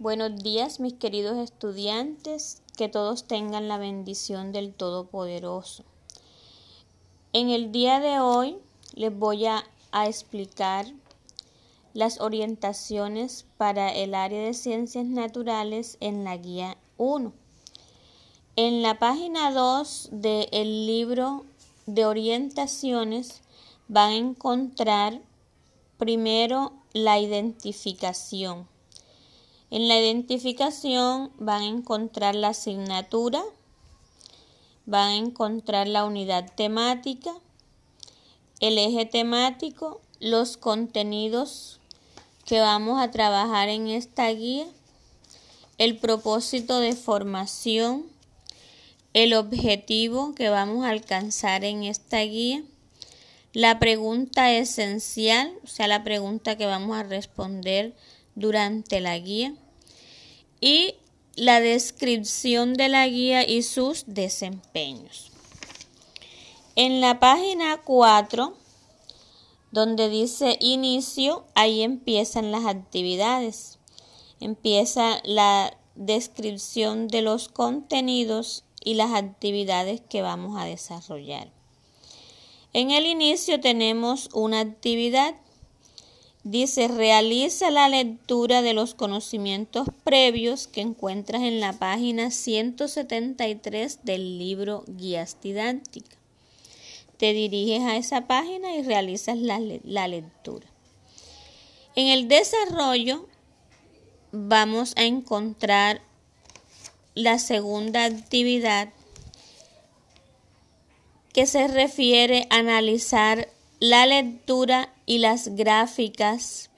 Buenos días mis queridos estudiantes, que todos tengan la bendición del Todopoderoso. En el día de hoy les voy a, explicar las orientaciones para el área de ciencias naturales en la guía 1. En la página 2 del libro de orientaciones van a encontrar primero la identificación. En la identificación van a encontrar la asignatura, van a encontrar la unidad temática, el eje temático, los contenidos que vamos a trabajar en esta guía, el propósito de formación, el objetivo que vamos a alcanzar en esta guía, la pregunta esencial, o sea, la pregunta que vamos a responder durante la guía, y la descripción de la guía y sus desempeños. En la página 4, donde dice inicio, ahí empiezan las actividades. Empieza la descripción de los contenidos y las actividades que vamos a desarrollar. En el inicio tenemos una actividad Dice, realiza la lectura de los conocimientos previos que encuentras en la página 173 del libro Guías Didácticas. Te diriges a esa página y realizas la, la lectura. En el desarrollo vamos a encontrar la segunda actividad que se refiere a analizar la lectura y las gráficas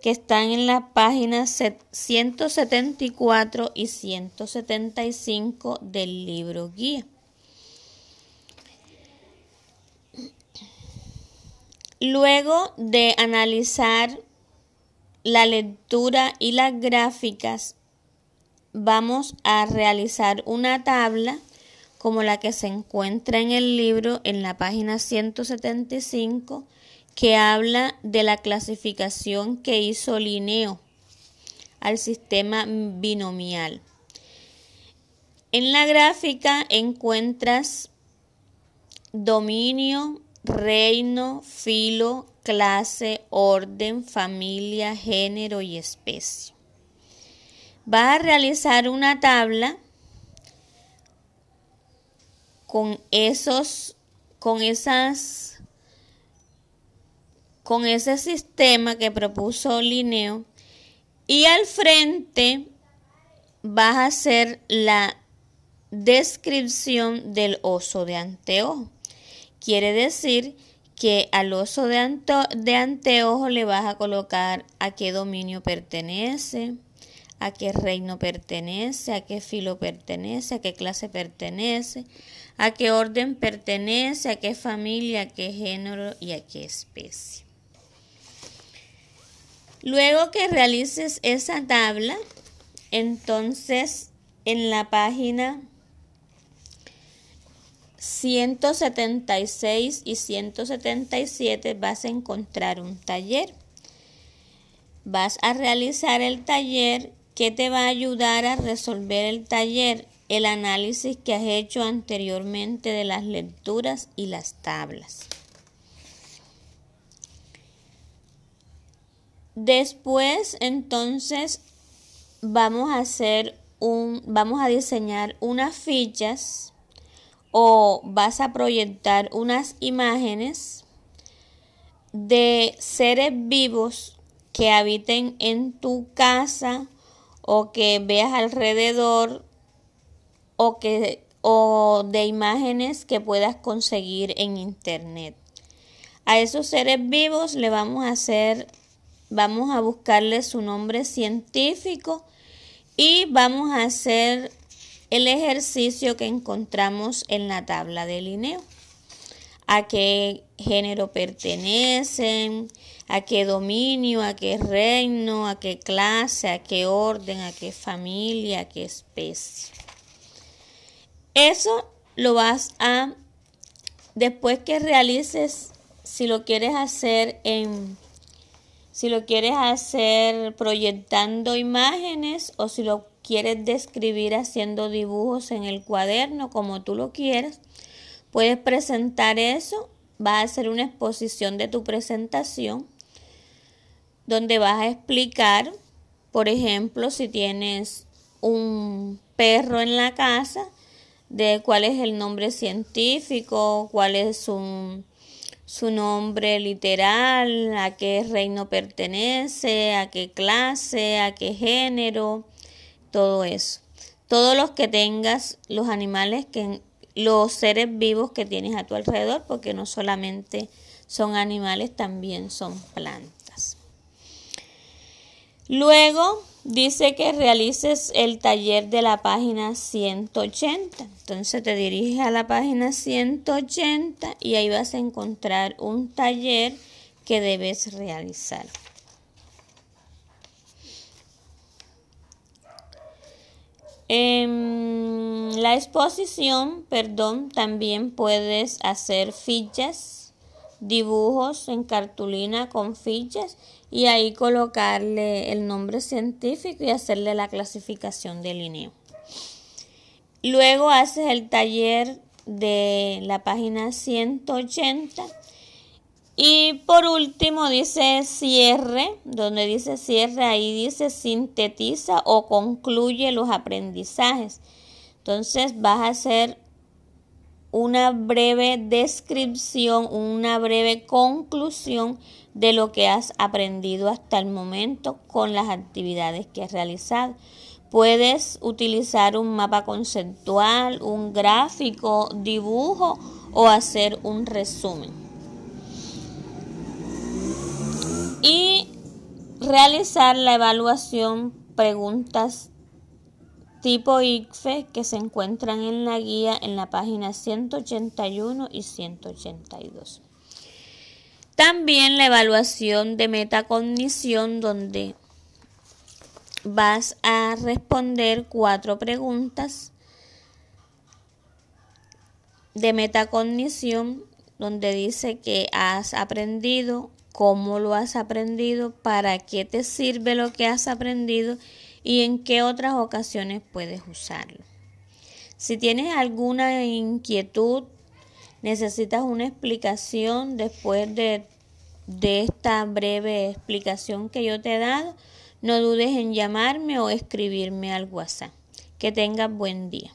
que están en las páginas 174 y 175 del libro guía. Luego de analizar la lectura y las gráficas, vamos a realizar una tabla como la que se encuentra en el libro en la página 175 que habla de la clasificación que hizo Linneo al sistema binomial. En la gráfica encuentras dominio, reino, filo, clase, orden, familia, género y especie. Vas a realizar una tabla con esos, con esas, con ese sistema que propuso Linneo y al frente vas a hacer la descripción del oso de anteojo. Quiere decir que al oso de, de anteojo le vas a colocar a qué dominio pertenece, a qué reino pertenece, a qué filo pertenece, a qué clase pertenece, a qué orden pertenece, a qué familia, a qué género y a qué especie. Luego que realices esa tabla, entonces en la página 176 y 177 vas a encontrar un taller. Vas a realizar el taller que te va a ayudar a resolver el taller el análisis que has hecho anteriormente de las lecturas y las tablas. Después, entonces, vamos a hacer un, vamos a diseñar unas fichas o vas a proyectar unas imágenes de seres vivos que habiten en tu casa o que veas alrededor o, que, o de imágenes que puedas conseguir en internet. A esos seres vivos le vamos a hacer, vamos a buscarle su nombre científico y vamos a hacer el ejercicio que encontramos en la tabla de Linneo. A qué género pertenecen, a qué dominio, a qué reino, a qué clase, a qué orden, a qué familia, a qué especie. Eso lo vas a, después que realices, si lo quieres hacer en, Si lo quieres hacer proyectando imágenes o si lo quieres describir haciendo dibujos en el cuaderno como tú lo quieras, puedes presentar eso. Vas a hacer una exposición de tu presentación donde vas a explicar, por ejemplo, si tienes un perro en la casa, de cuál es el nombre científico, cuál es su, su nombre literal, a qué reino pertenece, a qué clase, a qué género, todo eso. Todos los que tengas, los animales que los seres vivos que tienes a tu alrededor, porque no solamente son animales, también son plantas. Luego dice que realices el taller de la página 180. Entonces te diriges a la página 180 y ahí vas a encontrar un taller que debes realizar. En la exposición, perdón, también puedes hacer fichas, dibujos en cartulina con fichas y ahí colocarle el nombre científico y hacerle la clasificación de lineo. Luego haces el taller de la página 180 y por último dice cierre, donde dice cierre ahí dice sintetiza o concluye los aprendizajes. Entonces vas a hacer una breve descripción, una breve conclusión de lo que has aprendido hasta el momento con las actividades que has realizado. Puedes utilizar un mapa conceptual, un gráfico, dibujo o hacer un resumen. Y realizar la evaluación preguntas tipo ICFE que se encuentran en la guía en la página 181 y 182. También la evaluación de metacognición donde vas a responder cuatro preguntas de metacognición donde dice que has aprendido, cómo lo has aprendido, para qué te sirve lo que has aprendido y en qué otras ocasiones puedes usarlo. Si tienes alguna inquietud necesitas una explicación después de, de esta breve explicación que yo te he dado, no dudes en llamarme o escribirme al WhatsApp. Que tengas buen día.